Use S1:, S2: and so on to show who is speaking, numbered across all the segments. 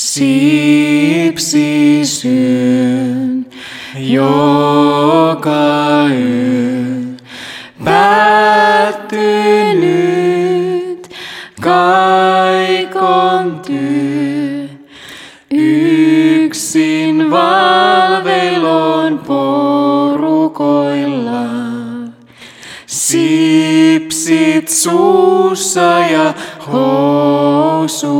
S1: Sipsi syön joka yö. Päättynyt kaikon työ. Yksin valvelon porukoilla. Sipsit suussa ja housuilla.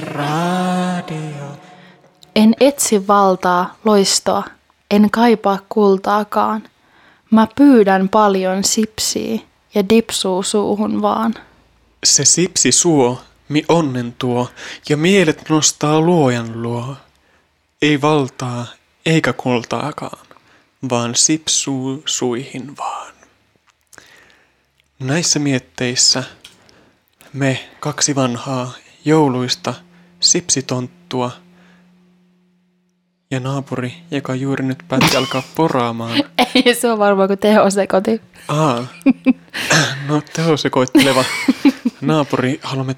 S1: Radio.
S2: En etsi valtaa, loistoa, en kaipaa kultaakaan. Mä pyydän paljon sipsiä ja dipsuu suuhun vaan.
S1: Se sipsi suo, mi onnen tuo, ja mielet nostaa luojan luo. Ei valtaa, eikä kultaakaan, vaan sipsuu suihin vaan. Näissä mietteissä me kaksi vanhaa jouluista sipsitonttua ja naapuri, joka juuri nyt päätti alkaa poraamaan.
S2: Ei, se on varmaan kuin tehosekoti.
S1: Aa, no tehosekoitteleva naapuri, haluamme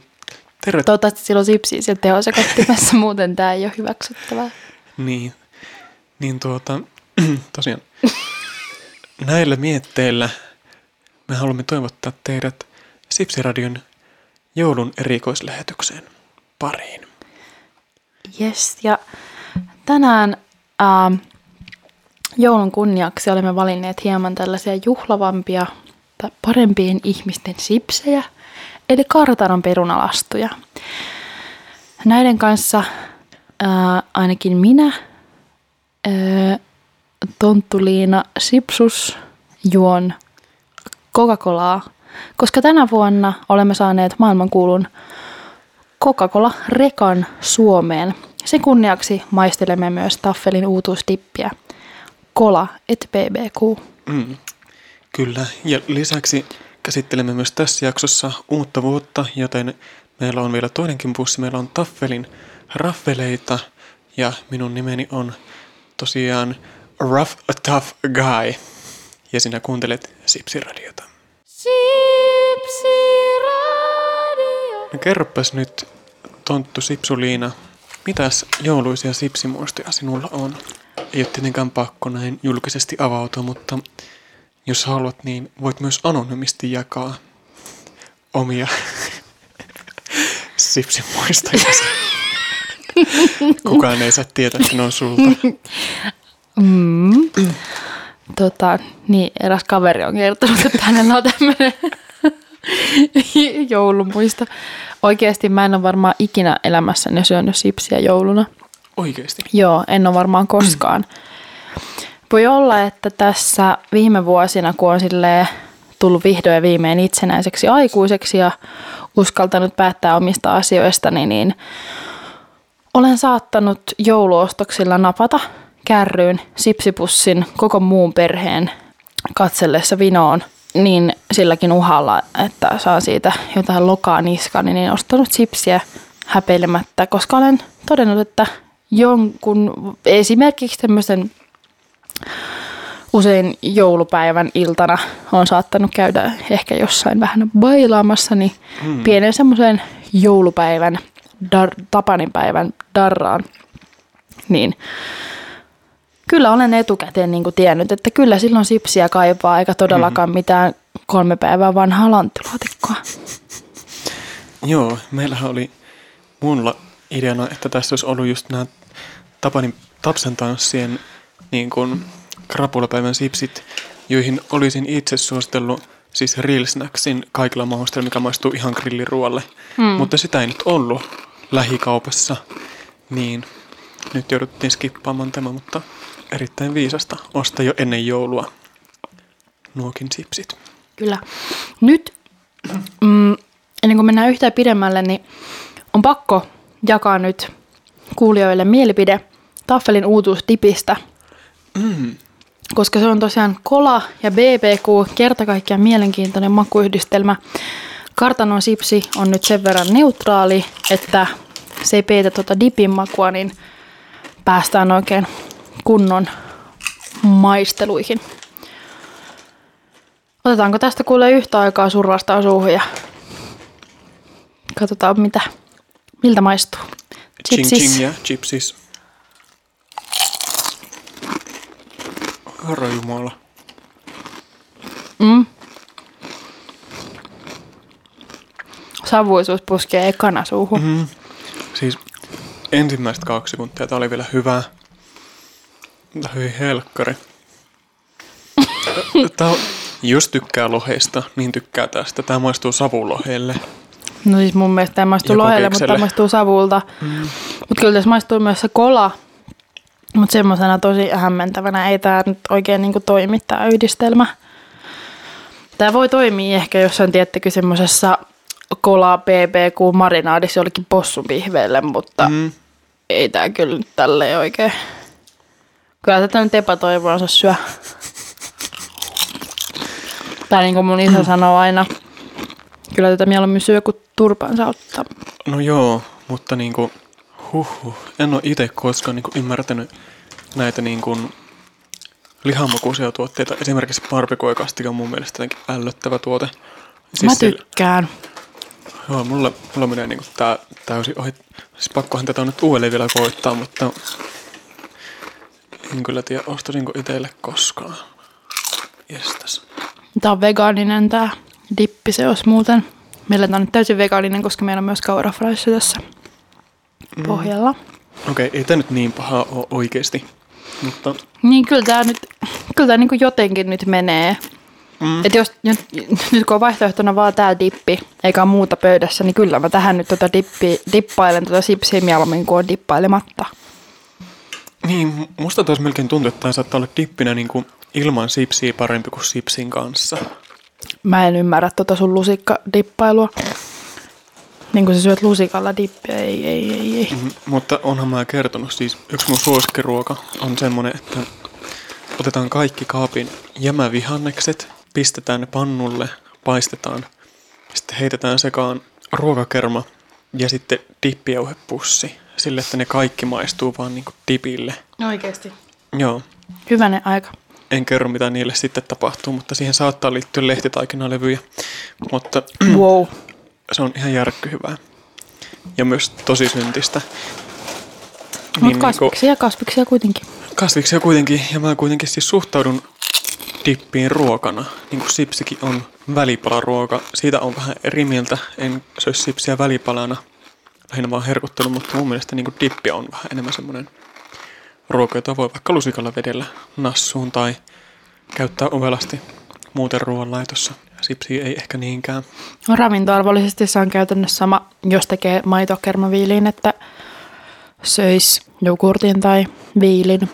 S1: tervetuloa.
S2: Toivottavasti sillä on sipsiä siellä tehosekottimessa, muuten tämä ei ole hyväksyttävää.
S1: Niin, niin tuota, tosiaan, näillä mietteillä me haluamme toivottaa teidät Sipsiradion joulun erikoislähetykseen pariin.
S2: Yes, ja tänään ää, joulun kunniaksi olemme valinneet hieman tällaisia juhlavampia tai parempien ihmisten sipsejä, eli kartanon perunalastuja. Näiden kanssa ää, ainakin minä, ää, Tonttuliina Sipsus, juon Coca-Colaa, koska tänä vuonna olemme saaneet maailmankuulun Coca-Cola-rekan Suomeen. Sen kunniaksi maistelemme myös Taffelin uutuusdippiä. Kola et BBQ.
S1: Mm, kyllä, ja lisäksi käsittelemme myös tässä jaksossa uutta vuotta, joten meillä on vielä toinenkin pussi. Meillä on Taffelin raffeleita, ja minun nimeni on tosiaan Rough Tough Guy. Ja sinä kuuntelet Sipsiradiota.
S2: Sipsiradio.
S1: No kerropas nyt, Tonttu Sipsuliina, mitäs jouluisia sipsimuistoja sinulla on? Ei ole tietenkään pakko näin julkisesti avautua, mutta jos haluat, niin voit myös anonymisti jakaa omia sipsimuistoja. Kukaan ei saa tietää, että ne on sulta.
S2: Mm. Tota, niin, eräs kaveri on kertonut, että hänellä on tämmöinen joulumuisto. Oikeasti mä en ole varmaan ikinä elämässäni syönyt sipsiä jouluna.
S1: Oikeesti.
S2: Joo, en ole varmaan koskaan. Voi olla, että tässä viime vuosina, kun on silleen tullut vihdoin ja viimein itsenäiseksi aikuiseksi ja uskaltanut päättää omista asioistani, niin olen saattanut jouluostoksilla napata kärryyn sipsipussin koko muun perheen katsellessa vinoon, niin silläkin uhalla, että saa siitä jotain lokaa niskaan, niin ostanut sipsiä häpeilemättä, koska olen todennut, että jonkun esimerkiksi tämmöisen usein joulupäivän iltana on saattanut käydä ehkä jossain vähän bailaamassa, niin
S1: Mm.
S2: pienen semmoisen joulupäivän, dar, tapaninpäivän darraan, niin kyllä olen etukäteen niin kuin tiennyt, että kyllä silloin sipsiä kaipaa, eikä todellakaan mitään kolme päivää vanhaa lanttilaatikkoa.
S1: Joo, meillähän oli mulla ideana, että tässä olisi ollut just nämä Tapanin Tapsan tanssien niin kuin krapulapäivän sipsit, joihin olisin itse suositellut siis real snacksin kaikilla mausteilla, mikä maistuu ihan grilliruoalle.
S2: Hmm.
S1: Mutta sitä ei nyt ollut lähikaupassa, niin nyt jouduttiin skippaamaan tämä, mutta erittäin viisasta ostaa jo ennen joulua nuokin sipsit.
S2: Kyllä. Nyt, mm, ennen kuin mennään yhtään pidemmälle, niin on pakko jakaa nyt kuulijoille mielipide taffelin uutuusdipistä.
S1: Mm.
S2: Koska se on tosiaan kola ja BBQ, kerta kaikkiaan mielenkiintoinen makuyhdistelmä. Kartanon sipsi on nyt sen verran neutraali, että se ei peitä tuota dipin makua, niin päästään oikein kunnon maisteluihin. Otetaanko tästä kuule yhtä aikaa survastaa suuhun ja katsotaan mitä, miltä maistuu.
S1: Ching
S2: Chipsis.
S1: ching ja chipsis. Herra Jumala.
S2: Mm. Savuisuus puskee ekana suuhun. Mm.
S1: Ensimmäiset kaksi sekuntia tää oli vielä hyvää. Mutta hyi helkkari. On, jos tykkää lohesta, niin tykkää tästä. Tää maistuu savulohelle.
S2: No siis mun mielestä tämä maistuu
S1: Ja
S2: lohelle, mutta tämä maistuu savulta. Mm. Mutta kyllä tässä maistuu myös se kola. Mutta semmoisena tosi hämmentävänä ei tämä nyt oikein niinku toimi tämä yhdistelmä. Tämä voi toimia ehkä jossain tiettäkö semmoisessa kola BBQ marinaadissa jollekin possunpihveelle, mutta mm.
S1: Mm.
S2: ei tämä kyllä nyt tälleen oikein. Kyllä tätä nyt epätoivonsa syö. Tai niin kuin mun isä sanoo aina, kyllä tätä mieluummin syö kuin turpansa ottaa.
S1: No joo, mutta niinku, huhhuh, en ole itse koskaan niinku ymmärtänyt näitä niinku lihanmakuisia tuotteita. Esimerkiksi barbecue-kastike on mun mielestä jotenkin ällöttävä tuote.
S2: Mä
S1: sillä-
S2: tykkään.
S1: Joo, mulla, mulla menee niinku tää täysin ohi. Siis pakkohan tätä on nyt uudelleen vielä koittaa, mutta en kyllä tiedä, ostaisinko itselle koskaan. Jestas.
S2: Tää on vegaaninen tää dippi, se olisi muuten. Meillä tää on nyt täysin vegaaninen, koska meillä on myös kaurafraissi tässä
S1: Mm.
S2: pohjalla.
S1: Okei, ei tää nyt niin paha ole oikeesti. Mutta
S2: Niin kyllä tää nyt, kyllä tää niinku jotenkin nyt menee.
S1: Mm,
S2: Et jos nyt, kun on vaihtoehtona vaan tää dippi, eikä muuta pöydässä, niin kyllä mä tähän nyt tota dippi, dippailen tota sipsiä mieluummin kuin on dippailematta.
S1: niin, musta taas melkein tuntuu, että tää saattaa olla dippinä niinku ilman sipsiä parempi kuin sipsin kanssa.
S2: Mä en ymmärrä tota sun lusikkadippailua. Niin kuin sä syöt lusikalla dippiä, ei, ei, ei, ei.
S1: Mm, mutta onhan mä kertonut, siis yksi mun suosikkiruoka on semmonen, että otetaan kaikki kaapin jämävihannekset, pistetään ne pannulle, paistetaan, sitten heitetään sekaan ruokakerma ja sitten dippijauhepussi, sille että ne kaikki maistuu vaan niinku dipille.
S2: Oikeesti.
S1: Joo,
S2: Hyvänen aika.
S1: en kerro mitä niille sitten tapahtuu, mutta siihen saattaa liittyä lehtitaikinalevyjä, mutta
S2: Wow.
S1: se on ihan järkkyhyvää. Ja myös tosi syntistä.
S2: Mutta
S1: Niin niinku-
S2: kasviksia, kasviksia kuitenkin.
S1: Kasviksia kuitenkin, ja mä kuitenkin siis suhtaudun dippiin ruokana, niin kuin sipsikin on välipalaruoka. Siitä on vähän eri mieltä, en söi sipsiä välipalana, lähinnä vaan herkuttelu, mutta mun mielestä niin kuin dippi on vähän enemmän semmoinen ruoka, jota voi vaikka lusikalla vedellä nassuun tai käyttää ovelasti muuten ruoanlaitossa. Sipsiä ei ehkä niinkään.
S2: Ravintoarvollisesti se on käytännössä sama, jos tekee maitokermaviiliin, että söis jogurtin tai viilin.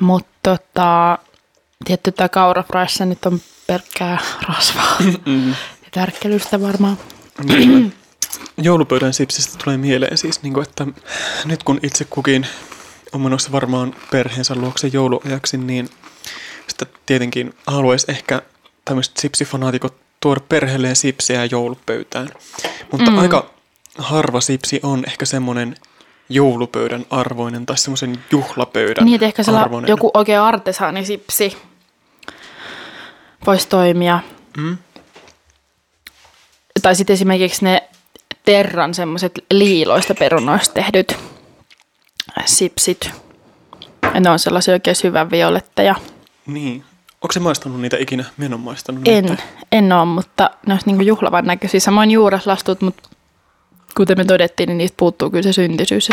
S2: Mutta tota, tietty tämä kaurafraissa nyt on pelkkää rasvaa
S1: Mm.
S2: ja tärkkelystä varmaan.
S1: Niin. Joulupöydän sipsistä tulee mieleen siis, niin kuin, että nyt kun itse kukin on menossa varmaan perheensä luokse jouluajaksi, niin sitä tietenkin haluaisi ehkä tämmöiset sipsifanaatikot tuoda perheelleen sipsiä joulupöytään. Mutta
S2: Mm.
S1: aika harva sipsi on ehkä semmoinen joulupöydän arvoinen tai semmoisen juhlapöydän
S2: Niin, että ehkä
S1: arvoinen.
S2: joku oikein artesaanisipsi voisi toimia.
S1: Mm?
S2: Tai sitten esimerkiksi ne Terran semmoiset liiloista perunoista tehdyt sipsit. Ja ne on sellaisia oikein syvän violetteja.
S1: Niin. Onko se maistanut niitä ikinä? Mä en ole maistanut
S2: En,
S1: niitä.
S2: en ole, mutta ne olisi niinku juhlavan näköisiä. Samoin juuraslastut, mutta kuten me todettiin, niin niistä puuttuu kyllä se syntisyys.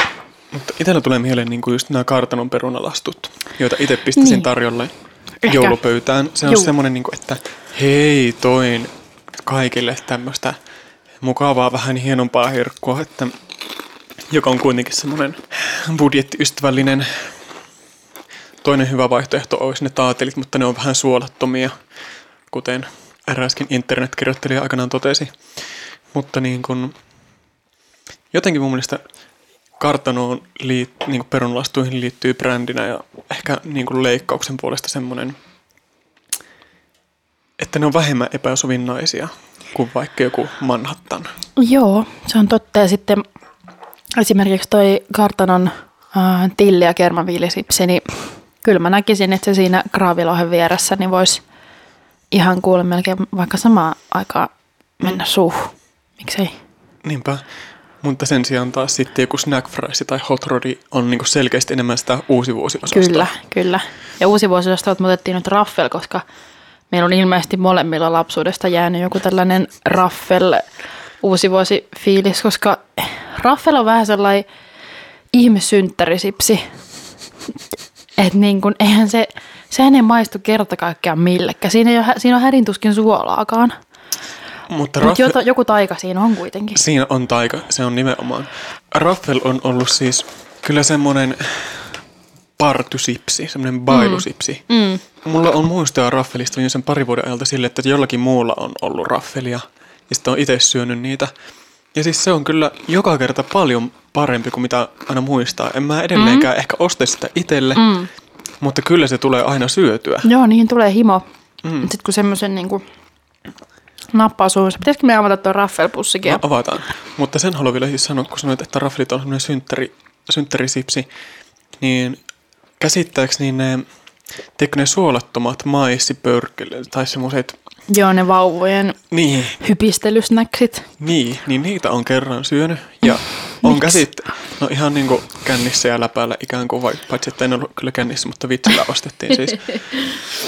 S1: Mutta itsellä tulee mieleen niin kuin just nämä kartanon perunalastut, joita itse pistäisin
S2: niin.
S1: tarjolle
S2: Ehkä.
S1: joulupöytään. Se on
S2: Juu.
S1: semmoinen, niin kuin, että hei, toin kaikille tämmöistä mukavaa, vähän hienompaa herkkua, että, joka on kuitenkin semmoinen budjettiystävällinen. Toinen hyvä vaihtoehto olisi ne taatelit, mutta ne on vähän suolattomia, kuten eräskin internetkirjoittelija aikanaan totesi. Mutta niin kuin, jotenkin mun mielestä kartanoon liit, niin kuin perunalastuihin liittyy brändinä ja ehkä niin kuin leikkauksen puolesta semmoinen, että ne on vähemmän epäsovinnaisia kuin vaikka joku Manhattan.
S2: Joo, se on totta. Ja sitten esimerkiksi toi kartanon äh, tilli- ja kermaviilisipsi, niin kyllä mä näkisin, että se siinä kraavilohen vieressä niin voisi ihan kuule melkein vaikka samaan aikaan mennä suuhun. Miksei?
S1: Niinpä. Mutta sen sijaan taas sitten joku snack fries tai hot rodi on niinku selkeästi enemmän sitä uusi vuosiosastoa.
S2: Kyllä, kyllä. Ja uusi vuosiosastolta me otettiin nyt raffel, koska meillä on ilmeisesti molemmilla lapsuudesta jäänyt joku tällainen raffel uusi vuosi fiilis, koska raffel on vähän sellainen ihmissynttärisipsi. Että niin kun, eihän se, sehän ei maistu kerta kaikkiaan millekään. Siinä, ei ole, siinä on härintuskin suolaakaan.
S1: Mutta raffel,
S2: joku taika siinä on kuitenkin.
S1: siinä on taika, se on nimenomaan. Raffel on ollut siis kyllä semmoinen partysipsi, semmoinen bailusipsi.
S2: Mm.
S1: Mulla on muistoja raffelista jo sen pari vuoden ajalta sille, että jollakin muulla on ollut raffelia ja sitten on itse syönyt niitä. Ja siis se on kyllä joka kerta paljon parempi kuin mitä aina muistaa. En mä edelleenkään mm. ehkä osta sitä itselle, mm. mutta kyllä se tulee aina syötyä.
S2: Joo, niihin tulee himo. Mm. Sitten kun semmoisen niin kuin nappaa suuhunsa. Pitäisikö me avata tuo raffelpussikin?
S1: No, avataan. Mutta sen haluan vielä siis sanoa, kun sanoit, että raffelit on semmoinen synttäri, synttärisipsi, niin käsittääkseni ne, teikö ne suolattomat maissipörkkelet tai semmoiset,
S2: Joo, ne vauvojen
S1: niin,
S2: hypistelysnäksit.
S1: Niin, niin niitä on kerran syönyt ja on käsit, no ihan niin kuin kännissä ja läpäällä ikään kuin, vaikka paitsi että en ollut kyllä kännissä, mutta vitsillä ostettiin siis.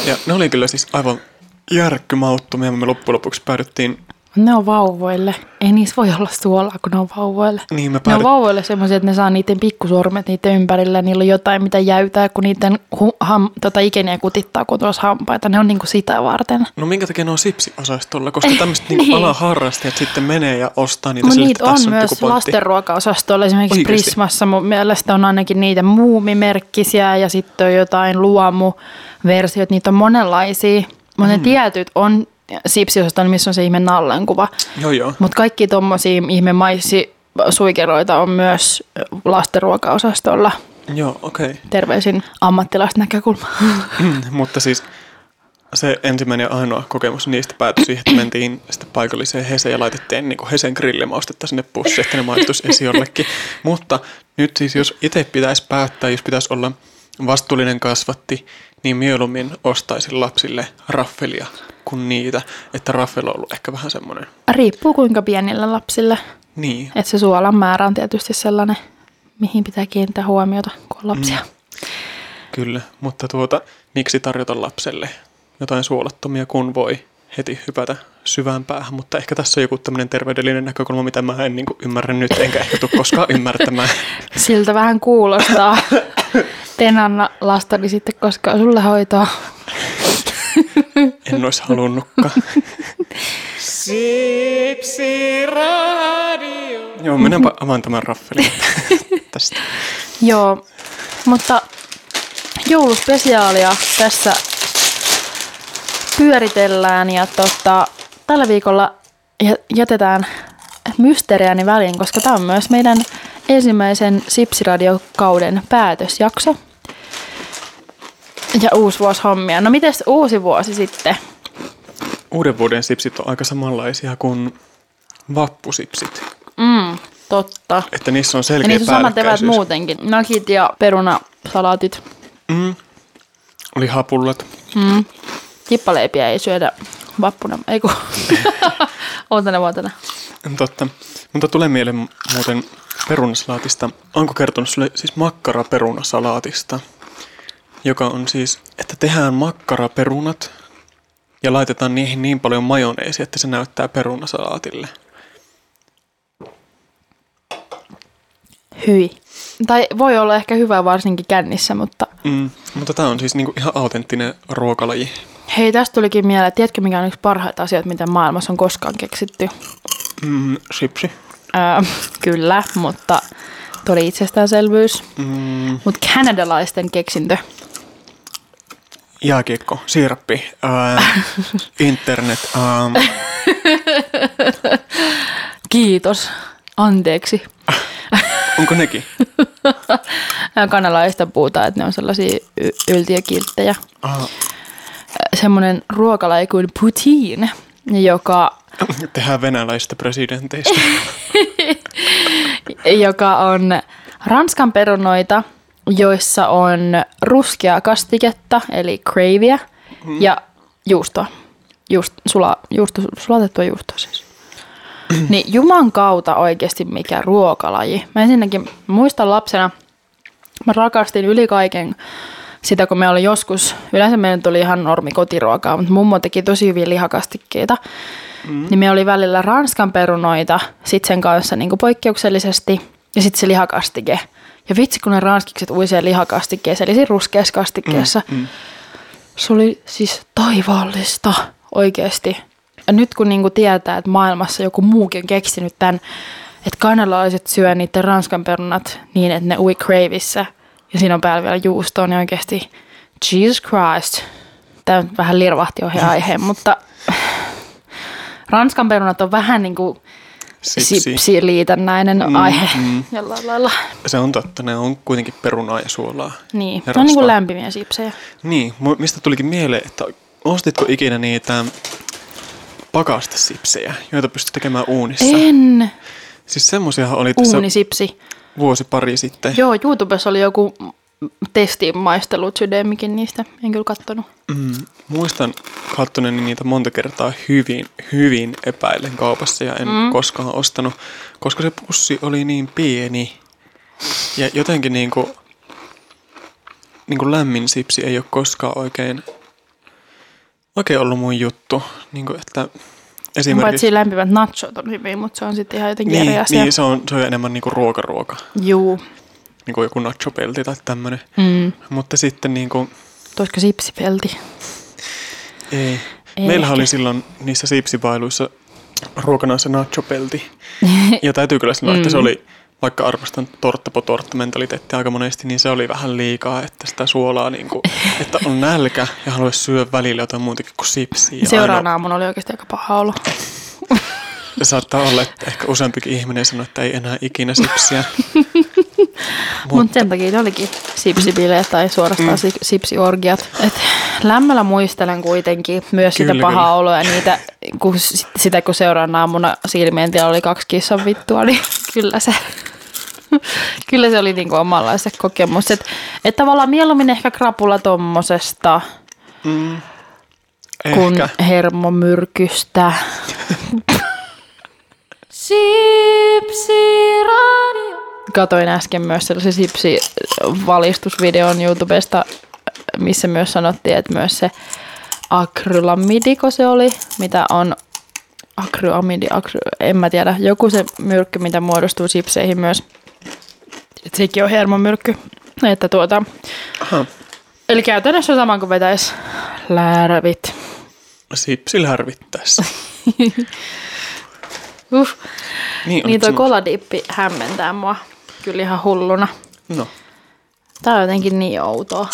S1: Ja ne oli kyllä siis aivan järkkymauttomia, me loppujen lopuksi päädyttiin,
S2: Ne on vauvoille. Ei niissä voi olla suolaa, kun ne on vauvoille.
S1: niin me
S2: Ne on vauvoille semmoisia, että ne saa niiden pikkusormet niiden ympärillä. Niillä on jotain, mitä jäytää, kun niiden hu- ham- tota ikeniä kutittaa, kun tuossa hampaita. Ne on niinku sitä varten.
S1: no minkä takia ne on sipsiosastolla, koska tämmöiset niin
S2: Niin.
S1: alaharrastajat sitten menee ja ostaa niitä
S2: Mutta
S1: sille,
S2: niitä on
S1: on
S2: myös lastenruokaosastolla. Esimerkiksi
S1: Oikeesti?
S2: Prismassa mun mielestä on ainakin niitä muumimerkkisiä ja sitten on jotain luomuversiot. Niitä on monenlaisia. Mutta
S1: Mm.
S2: ne tietyt on sipsiosastolla, missä on se ihme nallenkuva.
S1: Joo, joo.
S2: Mutta kaikki tommosia ihme maissisuikeroita on myös lastenruokaosastolla.
S1: Joo, okei.
S2: Terveisin ammattilaisten näkökulma.
S1: Mm, mutta siis se ensimmäinen ja ainoa kokemus niistä päätyi siihen, että mentiin sitten paikalliseen Heseen ja laitettiin niin kuin Hesen grillimaustetta sinne pussiin, että ne maistuisi esi jollekin. Mutta nyt siis jos itse pitäisi päättää, jos pitäisi olla vastuullinen kasvatti, niin mieluummin ostaisin lapsille raffelia kuin niitä, että raffel on ollut ehkä vähän semmoinen.
S2: Riippuu kuinka pienillä lapsilla.
S1: Niin,
S2: Että se suolan määrä on tietysti sellainen, mihin pitää kiinnittää huomiota, kun on lapsia. Mm.
S1: kyllä. Mutta tuota, miksi tarjota lapselle jotain suolattomia, kun voi heti hypätä syvään päähän, mutta ehkä tässä on joku tämmöinen terveydellinen näkökulma, mitä mä en niin kuin ymmärrä nyt, enkä ehkä tule koskaan ymmärtämään.
S2: Siltä vähän kuulostaa. En anna lastani sitten koskaan sulle hoitoa.
S1: En olisi halunnutkaan. Joo, mennäänpä avaan tämän raffelin tästä.
S2: Joo, mutta jouluspesiaalia tässä pyöritellään ja tota, tällä viikolla jä- jätetään mysteeriäni väliin, koska tämä on myös meidän ensimmäisen Sipsiradiokauden päätösjakso. Ja uusi vuosi hommia. No mites uusi vuosi sitten?
S1: Uuden vuoden sipsit on aika samanlaisia kuin vappusipsit.
S2: Mm, totta.
S1: Että niissä on
S2: Ja
S1: selkeä
S2: niissä on samat
S1: päällekkäisyys.
S2: muutenkin. Nakit ja perunasalaatit.
S1: Mm. Oli hapullat.
S2: Mm. Kippaleipiä ei syödä vappuna. Ei kun. Uutena vuotena.
S1: Totta. Mutta tulee mieleen muuten perunasalaatista. Onko kertonut sulle siis makkaraperunasalaatista? Joka on siis, että tehdään makkaraperunat ja laitetaan niihin niin paljon majoneesia, että se näyttää perunasalaatille.
S2: Hyi. Tai voi olla ehkä hyvä varsinkin kännissä, mutta
S1: Mm. Mutta tämä on siis niinku ihan autenttinen ruokalaji.
S2: hei, tästä tulikin mieleen. Tiedätkö, mikä on yksi parhaita asioita, mitä maailmassa on koskaan keksitty?
S1: Mm, sipsi.
S2: Öö, kyllä, mutta tuli itsestäänselvyys.
S1: Mm,
S2: Mutta kanadalaisten keksintö.
S1: jääkiekko, siirappi, ää, internet. Ää,
S2: Kiitos. Anteeksi.
S1: Onko nekin?
S2: Kanalaista puhutaan, että ne on sellaisia y- yltiökilttejä.
S1: Aha.
S2: Semmoinen ruokalaji kuin poutine, joka,
S1: Tehdään venäläistä presidenteistä.
S2: joka on ranskan perunoita, joissa on ruskea kastiketta, eli gravia,
S1: Hmm.
S2: ja juustoa. Juust, sula, juusto, sulatettua juustoa siis. niin juman kautta oikeasti mikä ruokalaji. Mä ensinnäkin muistan lapsena, mä rakastin yli kaiken sitä, kun me oli joskus, yleensä meidän tuli ihan normi kotiruokaa, mutta mummo teki tosi hyviä lihakastikkeita. Mm. Niin me oli välillä ranskan perunoita, sit sen kanssa niin kuin poikkeuksellisesti, ja sitten se lihakastike. Ja vitsi, kun ne ranskikset uisee lihakastikkeessa, eli siinä ruskeassa kastikkeessa. Mm. Se oli siis taivaallista oikeasti. Nyt kun niinku tietää, että maailmassa joku muukin on keksinyt tämän, että kanadalaiset syö niiden ranskan perunat niin, että ne ui cravissä ja siinä on päällä vielä juustoa, niin oikeasti Jesus Christ. Tämä vähän lirvahti ohi aiheen, mutta ranskan perunat on vähän niin kuin
S1: Sipsi.
S2: sipsiliitännäinen mm, aihe
S1: mm.
S2: jollain lailla.
S1: Se on totta, ne on kuitenkin perunaa ja suolaa.
S2: Niin, ne on niin kuin lämpimiä sipsejä.
S1: Niin, mistä tulikin mieleen, että ostitko ikinä niitä pakastesipsejä, joita pystyt tekemään uunissa?
S2: En,
S1: Siis semmoisiahan oli tässä
S2: uunisipsi.
S1: vuosi pari sitten.
S2: Joo, YouTubessa oli joku testin maistelu sydämikin niistä. En kyllä kattonut.
S1: Mm, muistan kattoneeni niitä monta kertaa hyvin, hyvin epäillen kaupassa ja en mm. koskaan ostanut, koska se pussi oli niin pieni. Ja jotenkin niinku, niinku lämmin sipsi ei ole koskaan oikein, oikein ollut mun juttu. Niinku, että esimerkiksi...
S2: Paitsi lämpimät nachot on hyvin, mutta se on sitten ihan jotenkin eri
S1: Niin,
S2: asia.
S1: niin se, on, se on enemmän niinku ruokaruoka,
S2: Juu.
S1: niinku joku nachopelti tai tämmönen.
S2: Mm.
S1: Mutta sitten niinku,
S2: Tuosko sipsipelti?
S1: Ei.
S2: Ei
S1: Meillähän
S2: ehkä.
S1: oli silloin niissä siipsivailuissa ruokana se nachopelti. ja täytyy kyllä sanoa, että se
S2: Mm.
S1: oli, vaikka arvostan tortta po tortta mentaliteettia aika monesti, niin se oli vähän liikaa, että sitä suolaa, niin kuin, että on nälkä ja haluaisi syödä välillä jotain muutakin kuin sipsiä. Ja
S2: Seuraavana aamuna oli oikeasti aika paha olo.
S1: ainoa- Saattaa olla, että ehkä useampikin ihminen sanoo, että ei enää ikinä sipsiä.
S2: Mutta sen takia ne olikin sipsibileet tai suorastaan mm. sipsiorgiat. Et lämmöllä muistelen kuitenkin myös
S1: Kyllä,
S2: sitä pahaa
S1: kyllä.
S2: oloa ja niitä, kun, sit- sitä kun seuraavana aamuna silmien oli kaksi kissan vittua, niin kyllä se, kyllä se oli niinku omanlaista kokemus. Että et tavallaan mieluummin ehkä krapula tommosesta
S1: Mm,
S2: kuin
S1: ehkä.
S2: hermomyrkystä. Sipsiradio. Katoin äsken myös sellaisen sipsi-valistusvideon YouTubesta, missä myös sanottiin, että myös se akrylamidiko se oli, mitä on akryamidi, akry, en mä tiedä, joku se myrkky, mitä muodostuu sipseihin myös. Et sekin on hermomyrkky. Että tuota,
S1: Aha,
S2: eli käytännössä sama kuin vetäisi läärävit.
S1: sipsi lärvittäessä.
S2: Uh.
S1: Niin,
S2: Niin toi koladippi hämmentää mua kyllä ihan hulluna.
S1: No,
S2: Tää on jotenkin niin outoa.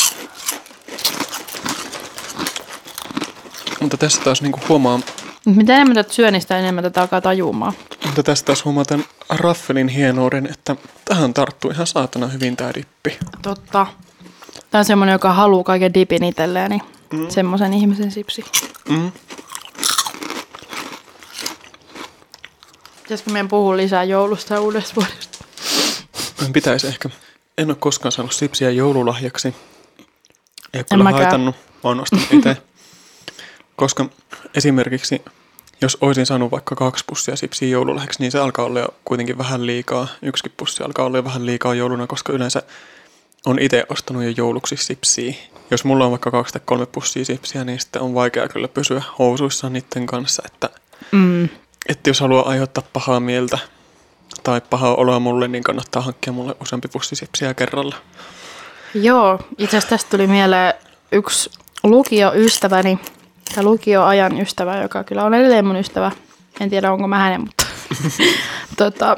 S1: mutta tässä taas niinku huomaa,
S2: Mitä enemmän tätä syö, niin sitä enemmän tätä alkaa tajumaan.
S1: mutta tässä taas huomaa tämän raffelin hienouden, että tähän tarttuu ihan saatana hyvin tää dippi.
S2: Totta. Tää on semmonen, joka haluaa kaiken dipin itselleen, niin mm. semmoisen ihmisen sipsi.
S1: Mm.
S2: Pitäisikö meidän puhua lisää joulusta ja uudesta vuodesta?
S1: Pitäisi ehkä. En ole koskaan saanut sipsiä joululahjaksi. Ei ole kyllä
S2: mäkään.
S1: haitannut, vaan ostanut itse. Koska esimerkiksi, jos olisin saanut vaikka kaksi pussia sipsiä joululahjaksi, niin se alkaa olla jo kuitenkin vähän liikaa. Yksikin pussi alkaa olla jo vähän liikaa jouluna, koska yleensä on itse ostanut jo jouluksi sipsiä. Jos mulla on vaikka kaksi tai kolme pussia sipsiä, niin sitten on vaikea kyllä pysyä housuissa niiden kanssa, että
S2: Mm.
S1: että jos haluaa aiheuttaa pahaa mieltä tai pahaa oloa mulle, niin kannattaa hankkia mulle useampi pussi sipsiä kerralla.
S2: Joo, itse asiassa tästä tuli mieleen yksi lukioystäväni, tai lukioajan ystävä, joka kyllä on edelleen mun ystävä. En tiedä, onko mä hänen, mutta tota,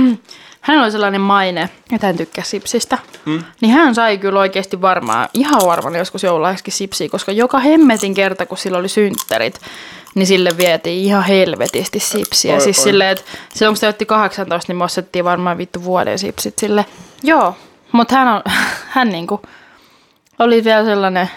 S2: hänellä oli sellainen maine, että hän tykkää sipsistä. Mm. Niin hän sai kyllä oikeasti varmaan, ihan varmaan joskus joululahjaksi sipsiä, koska joka hemmetin kerta, kun sillä oli synttärit, niin sille vietiin ihan helvetisti sipsiä.
S1: Oi,
S2: siis
S1: oi.
S2: silleen, että silloin kun se otti 18, niin me ostettiin varmaan vittu vuoden sipsit sille. Joo, mutta hän, on, hän niinku oli vielä sellainen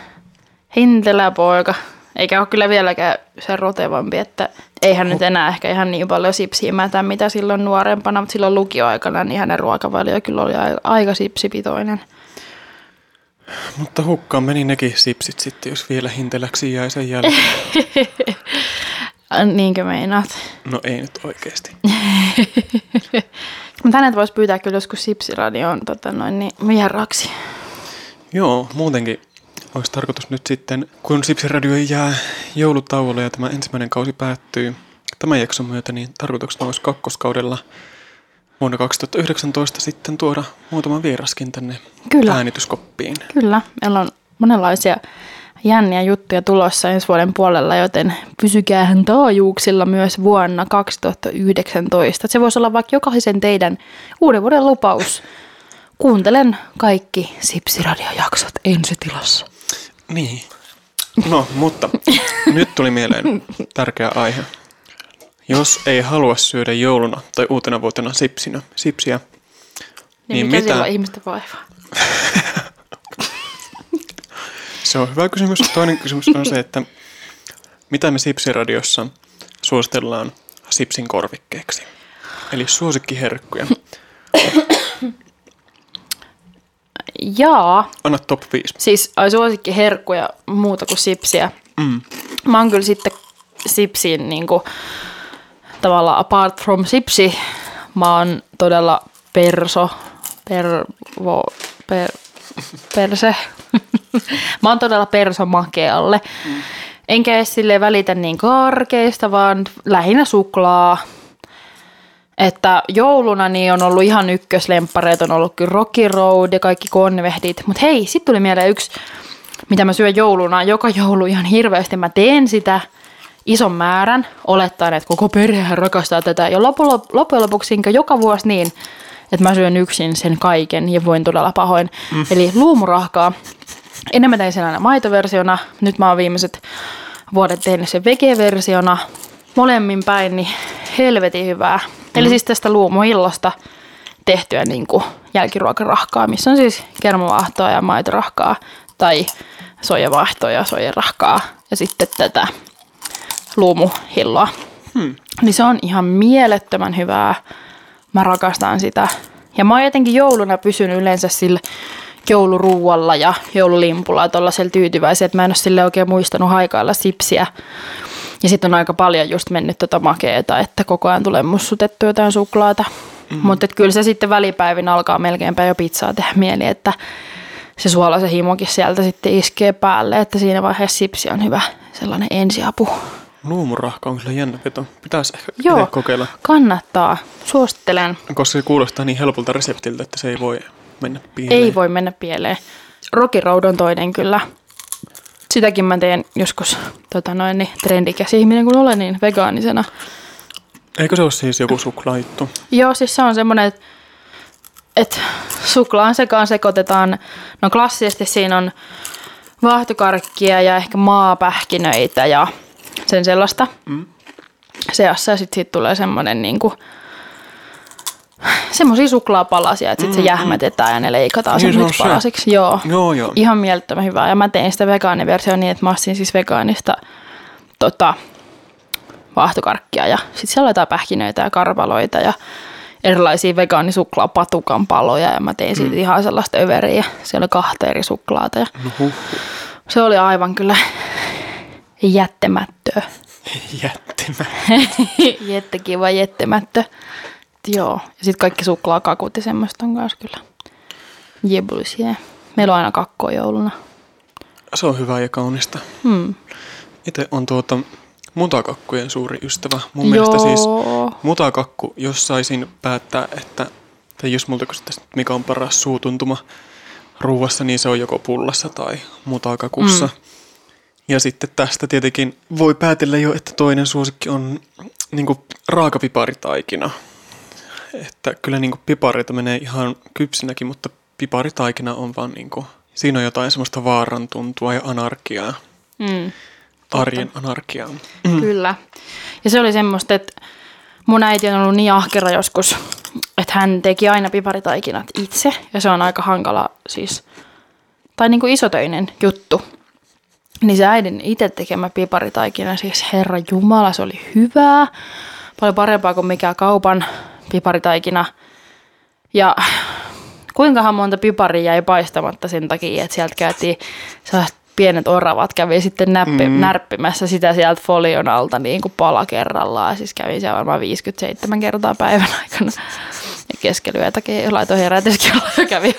S2: hintelä poika. Eikä ole kyllä vieläkään se rotevampi, että eihän nyt enää ehkä ihan niin paljon sipsiä mätä, mitä silloin nuorempana, mutta silloin lukioaikana niin hänen ruokavalio kyllä oli ai- aika sipsipitoinen.
S1: Mutta hukkaan meni nekin sipsit sitten, jos vielä hinteläksi jäi sen jälkeen.
S2: Niinkö meinaat?
S1: No ei nyt oikeasti.
S2: Mutta hänet voisi pyytää kyllä joskus Sipsiradioon tota noin, niin vieraaksi.
S1: Joo, muutenkin olisi tarkoitus nyt sitten, kun Sipsiradio jää joulutauolle ja tämä ensimmäinen kausi päättyy tämän jakson myötä, niin tarkoituksena olisi kakkoskaudella vuonna 2019 sitten tuoda muutama vieraskin tänne
S2: Kyllä.
S1: äänityskoppiin.
S2: Kyllä, meillä on monenlaisia jänniä juttuja tulossa ensi vuoden puolella, joten pysykäähän taajuuksilla myös vuonna 2019. Se voisi olla vaikka jokaisen teidän uuden vuoden lupaus. Kuuntelen kaikki Sipsiradio-jaksot ensitilassa.
S1: Niin. No, mutta nyt tuli mieleen tärkeä aihe. Jos ei halua syödä jouluna tai uutena vuotena sipsinä, sipsiä,
S2: Niin,
S1: Niin
S2: mikä
S1: mitä-
S2: silloin ihmistä vaivaa?
S1: se on hyvä kysymys. Toinen kysymys on se, että mitä me Sipsiradiossa suositellaan sipsin korvikkeeksi. Eli suosikkiherkkuja.
S2: Jaa,
S1: Anna top 5.
S2: siis ai suosikki herkkuja muuta kuin sipsiä.
S1: Mm.
S2: Mä oon kyllä sitten sipsiin niin kuin, tavallaan apart from sipsi, mä oon todella perso, pervo, per, perse. mä oon todella perso makealle. Enkä edes välitä niin karkeista, vaan lähinnä suklaa. Että jouluna niin on ollut ihan ykköslempareet, on ollut kyllä Rocky Road ja kaikki konvehdit. Mutta hei, sitten tuli mieleen yksi, mitä mä syön jouluna. Joka joulu ihan hirveästi mä teen sitä ison määrän, olettaen, että koko perhe rakastaa tätä. Ja loppujen loppujen lopuksi joka vuosi niin, että mä syön yksin sen kaiken ja voin todella pahoin. Mm. Eli luumurahkaa. Ennen mä tein sen aina maitoversiona, nyt mä oon viimeiset vuodet tehnyt sen vege-versiona. Molemmin päin, niin helvetin hyvää. Mm. Eli siis tästä luumuillosta tehtyä niin kuin jälkiruokarahkaa, missä on siis kermavaahtoa ja maitorahkaa tai soijavaahtoa ja soijarahkaa ja sitten tätä luumuhilloa.
S1: Hmm.
S2: Niin se on ihan mielettömän hyvää. Mä rakastan sitä. Ja mä oon jotenkin jouluna pysynyt yleensä sillä jouluruualla ja joululimpulla tuollaisella tyytyväisiä, että mä en ole sille oikein muistanut haikailla sipsiä. Ja sitten on aika paljon just mennyt tota makeeta, että koko ajan tulee mussutettua jotain suklaata. Mm-hmm. Mutta kyllä se sitten välipäivin alkaa melkeinpä jo pizzaa tehdä mieli, että se suolaisen himokin sieltä sitten iskee päälle, että siinä vaiheessa sipsi on hyvä sellainen ensiapu.
S1: Luumurahka on kyllä jännä veto. Pitäisi ehkä
S2: Joo.
S1: kokeilla,
S2: Kannattaa. Suosittelen.
S1: koska se kuulostaa niin helpolta reseptiltä, että se ei voi mennä pieleen.
S2: Ei voi mennä pieleen. Rocky Road on toinen kyllä. Sitäkin mä teen joskus tota noin, niin trendikäs ihminen kun olen, niin vegaanisena.
S1: Eikö se ole siis joku suklaajuttu?
S2: Joo, siis se on semmoinen, että et suklaan sekaan sekoitetaan, no klassisesti siinä on vaahtokarkkia ja ehkä maapähkinöitä ja sen sellaista
S1: Mm.
S2: seassa ja sitten siitä tulee semmoinen niinku, semmoisia suklaapalasia, että sitten se jähmetetään ja ne leikataan
S1: Niin se
S2: semmoisiksi
S1: se.
S2: palasiksi. Joo.
S1: Joo, joo.
S2: Ihan mielettömän hyvää. Ja mä tein sitä vegaaniversiota niin, että mä ostin siis vegaanista tota, vaahtokarkkia ja sitten siellä jotain pähkinöitä ja karvaloita ja erilaisia vegaanisuklaapatukan paloja ja mä tein siitä ihan sellaista överiä. Siellä oli kahta eri suklaata ja
S1: No huh.
S2: se oli aivan kyllä jättämättöä.
S1: Jättimä.
S2: Jättekiva jättämättö. Joo. Ja sitten kaikki suklaakakut ja semmoista on kanssa kyllä jebulisia. Meillä on aina kakkoa jouluna.
S1: Se on hyvää ja kaunista.
S2: Hmm.
S1: Itse on tuota mutakakkujen suuri ystävä. Mun mielestä siis
S2: Joo.
S1: mutakakku, jos saisin päättää, että tai jos multa kysyttäisiin, mikä on paras suutuntuma ruuassa, niin se on joko pullassa tai mutakakussa. Mm. Ja sitten tästä tietenkin voi päätellä jo, että toinen suosikki on niin raakapiparitaikina. Että kyllä niin pipareita menee ihan kypsinäkin, mutta piparitaikina on vaan niin kuin, siinä on jotain semmoista vaaran tuntua ja anarkiaa.
S2: Mm.
S1: arjen anarkiaa.
S2: Kyllä. Ja se oli semmoista, että mun äiti on ollut niin ahkera joskus, että hän teki aina piparitaikinat itse. Ja se on aika hankala siis, tai niin kuin isotöinen juttu. Niin se äidin itse tekemä piparitaikina, siis herra Jumala, se oli hyvää. Paljon parempaa kuin mikä kaupan piparitaikina. Ja kuinkahan monta piparia jäi paistamatta sen takia, että sieltä käytiin pienet oravat kävi sitten näppi, mm. närppimässä sitä sieltä folion alta niin kuin pala kerrallaan. Siis kävin siellä varmaan 57 kertaa päivän aikana. Ja keskelyötäkin laitoin herätyskello ja kävi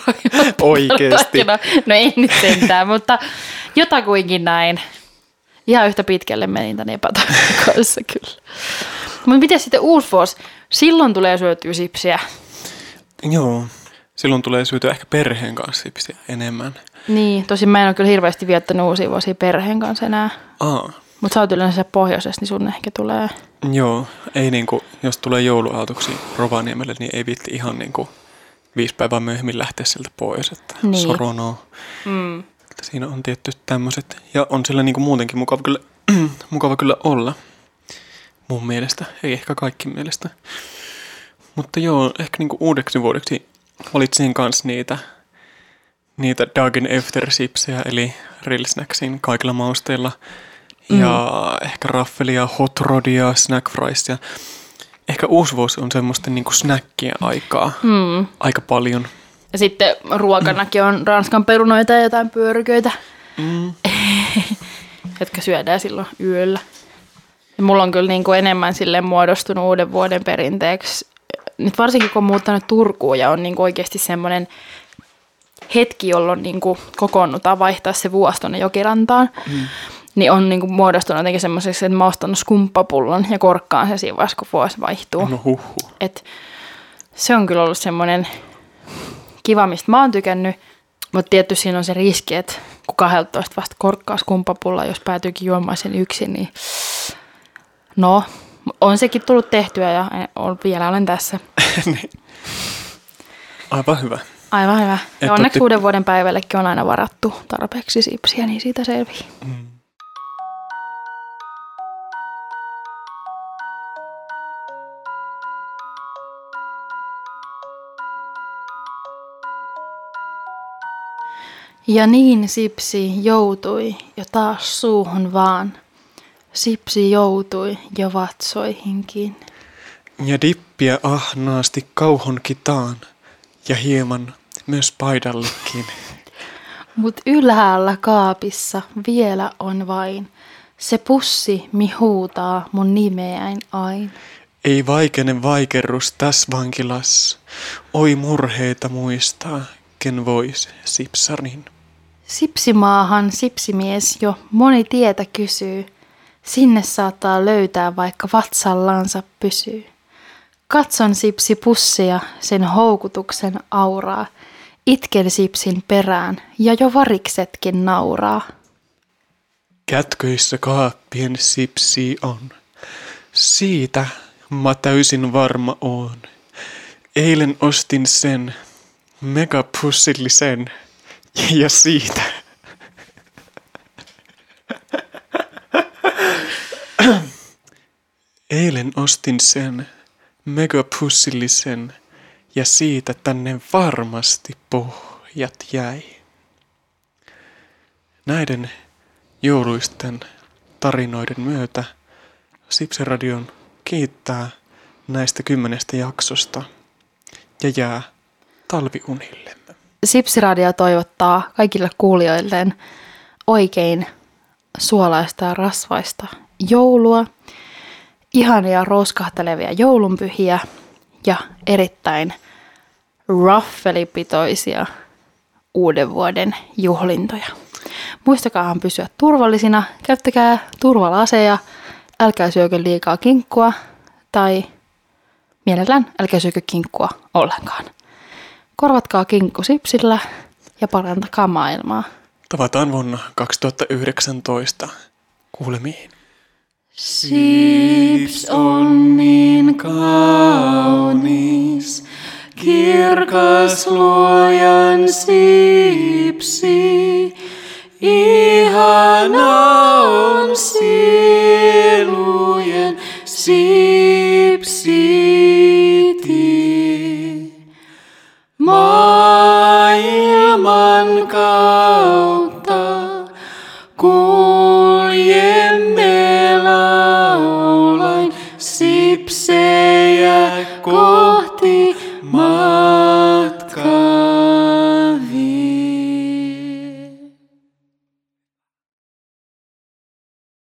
S1: Oikeesti?
S2: No ei nyt sentään, mutta jotakuinkin näin. Ihan yhtä pitkälle menin tämän epätoivon kanssa kyllä. Mutta miten sitten uusi vuosi? Silloin tulee syötyä sipsiä.
S1: Joo, silloin tulee syötyä ehkä perheen kanssa sipsiä enemmän.
S2: Niin, tosin mä en ole kyllä hirveästi viettänyt uusia vuosia perheen kanssa enää.
S1: Aa,
S2: Mutta sä oot yleensä pohjoisessa, niin sun ehkä tulee.
S1: joo, ei niinku, jos tulee jouluautoksi Rovaniemelle, niin ei viitti ihan niinku viisi päivää myöhemmin lähteä sieltä pois, että
S2: Niin.
S1: soronoo.
S2: Mm.
S1: Että siinä on tietty tämmöiset, ja on sillä niinku muutenkin mukava kyllä, mukava kyllä olla. Mun mielestä, ei ehkä kaikki mielestä. Mutta joo, ehkä niinku uudeksi vuodeksi valitsin kans niitä, niitä Dagen After Chipsejä, eli Rillsnacksin kaikilla mausteilla. Ja ehkä raffelia, hot rodia, snack friesia. Ehkä uusi vuosi on semmoista niinku snackia aikaa.
S2: Mm.
S1: Aika paljon.
S2: Ja sitten ruokanakin on ranskan perunoita ja jotain pyöryköitä,
S1: Mm.
S2: jotka syödään silloin yöllä. Mulla on kyllä niin kuin enemmän sille muodostunut uuden vuoden perinteeksi. Nyt varsinkin kun on muuttanut Turkuun ja on niin kuin oikeasti semmoinen hetki, jolloin niin kuin kokoonnutaan vaihtaa se vuosi tuonne jokirantaan. Mm. Niin on niin kuin muodostunut jotenkin semmoiseksi, että mä ostan skumppapullon ja korkkaan se siinä vaiheessa, kun vuosi vaihtuu.
S1: No huhhuh.
S2: Et se on kyllä ollut semmoinen kiva, mistä mä oon tykännyt. Mutta tietysti siinä on se riski, että kun 12 vasta korkkaa skumpapulla, jos päätyykin juomaan sen yksin, niin no, on sekin tullut tehtyä ja on, vielä olen tässä.
S1: niin. Aivan hyvä.
S2: Aivan hyvä.
S1: Et
S2: Ja onneksi
S1: ootte-
S2: uuden vuoden päivällekin on aina varattu tarpeeksi sipsiä, niin siitä selvii.
S1: Mm.
S2: Ja niin Sipsi joutui jo taas suuhun vaan. Sipsi joutui jo vatsoihinkin.
S1: Ja dippiä ahnaasti kauhon kitaan ja hieman myös paidallekin.
S2: Mut ylhäällä kaapissa vielä on vain se pussi, mi huutaa mun nimeäin ain.
S1: Ei vaikene vaikerrus tässä vankilas, oi murheita muistaa, ken vois sipsarin.
S2: Sipsimaahan sipsimies jo moni tietä kysyy. Sinne saattaa löytää vaikka vatsallansa pysyy. Katson sipsi pussia, sen houkutuksen auraa. Itken sipsin perään ja jo variksetkin nauraa.
S1: Kätköissä kaappien sipsi on. Siitä mä täysin varma oon. Eilen ostin sen megapussillisen ja siitä. Eilen ostin sen megapussillisen ja siitä tänne varmasti pohjat jäi. Näiden jouluisten tarinoiden myötä Sipsiradion kiittää näistä kymmenestä jaksosta ja jää talviunillemme.
S2: Sipsiradio toivottaa kaikille kuulijoilleen oikein suolaista ja rasvaista joulua, ihania rouskahtelevia joulunpyhiä ja erittäin raffelipitoisia uuden vuoden juhlintoja. Muistakaahan pysyä turvallisina, käyttäkää turvalaseja, älkää syökö liikaa kinkkua tai mielellään älkää syökö kinkkua ollenkaan. Korvatkaa kinkku sipsillä ja parantakaa maailmaa.
S1: Tavataan vuonna 2019. Kuulemiin.
S2: Sips on niin kaunis, kirkas luojan sipsi. Ihana on
S1: sielujen sipsi.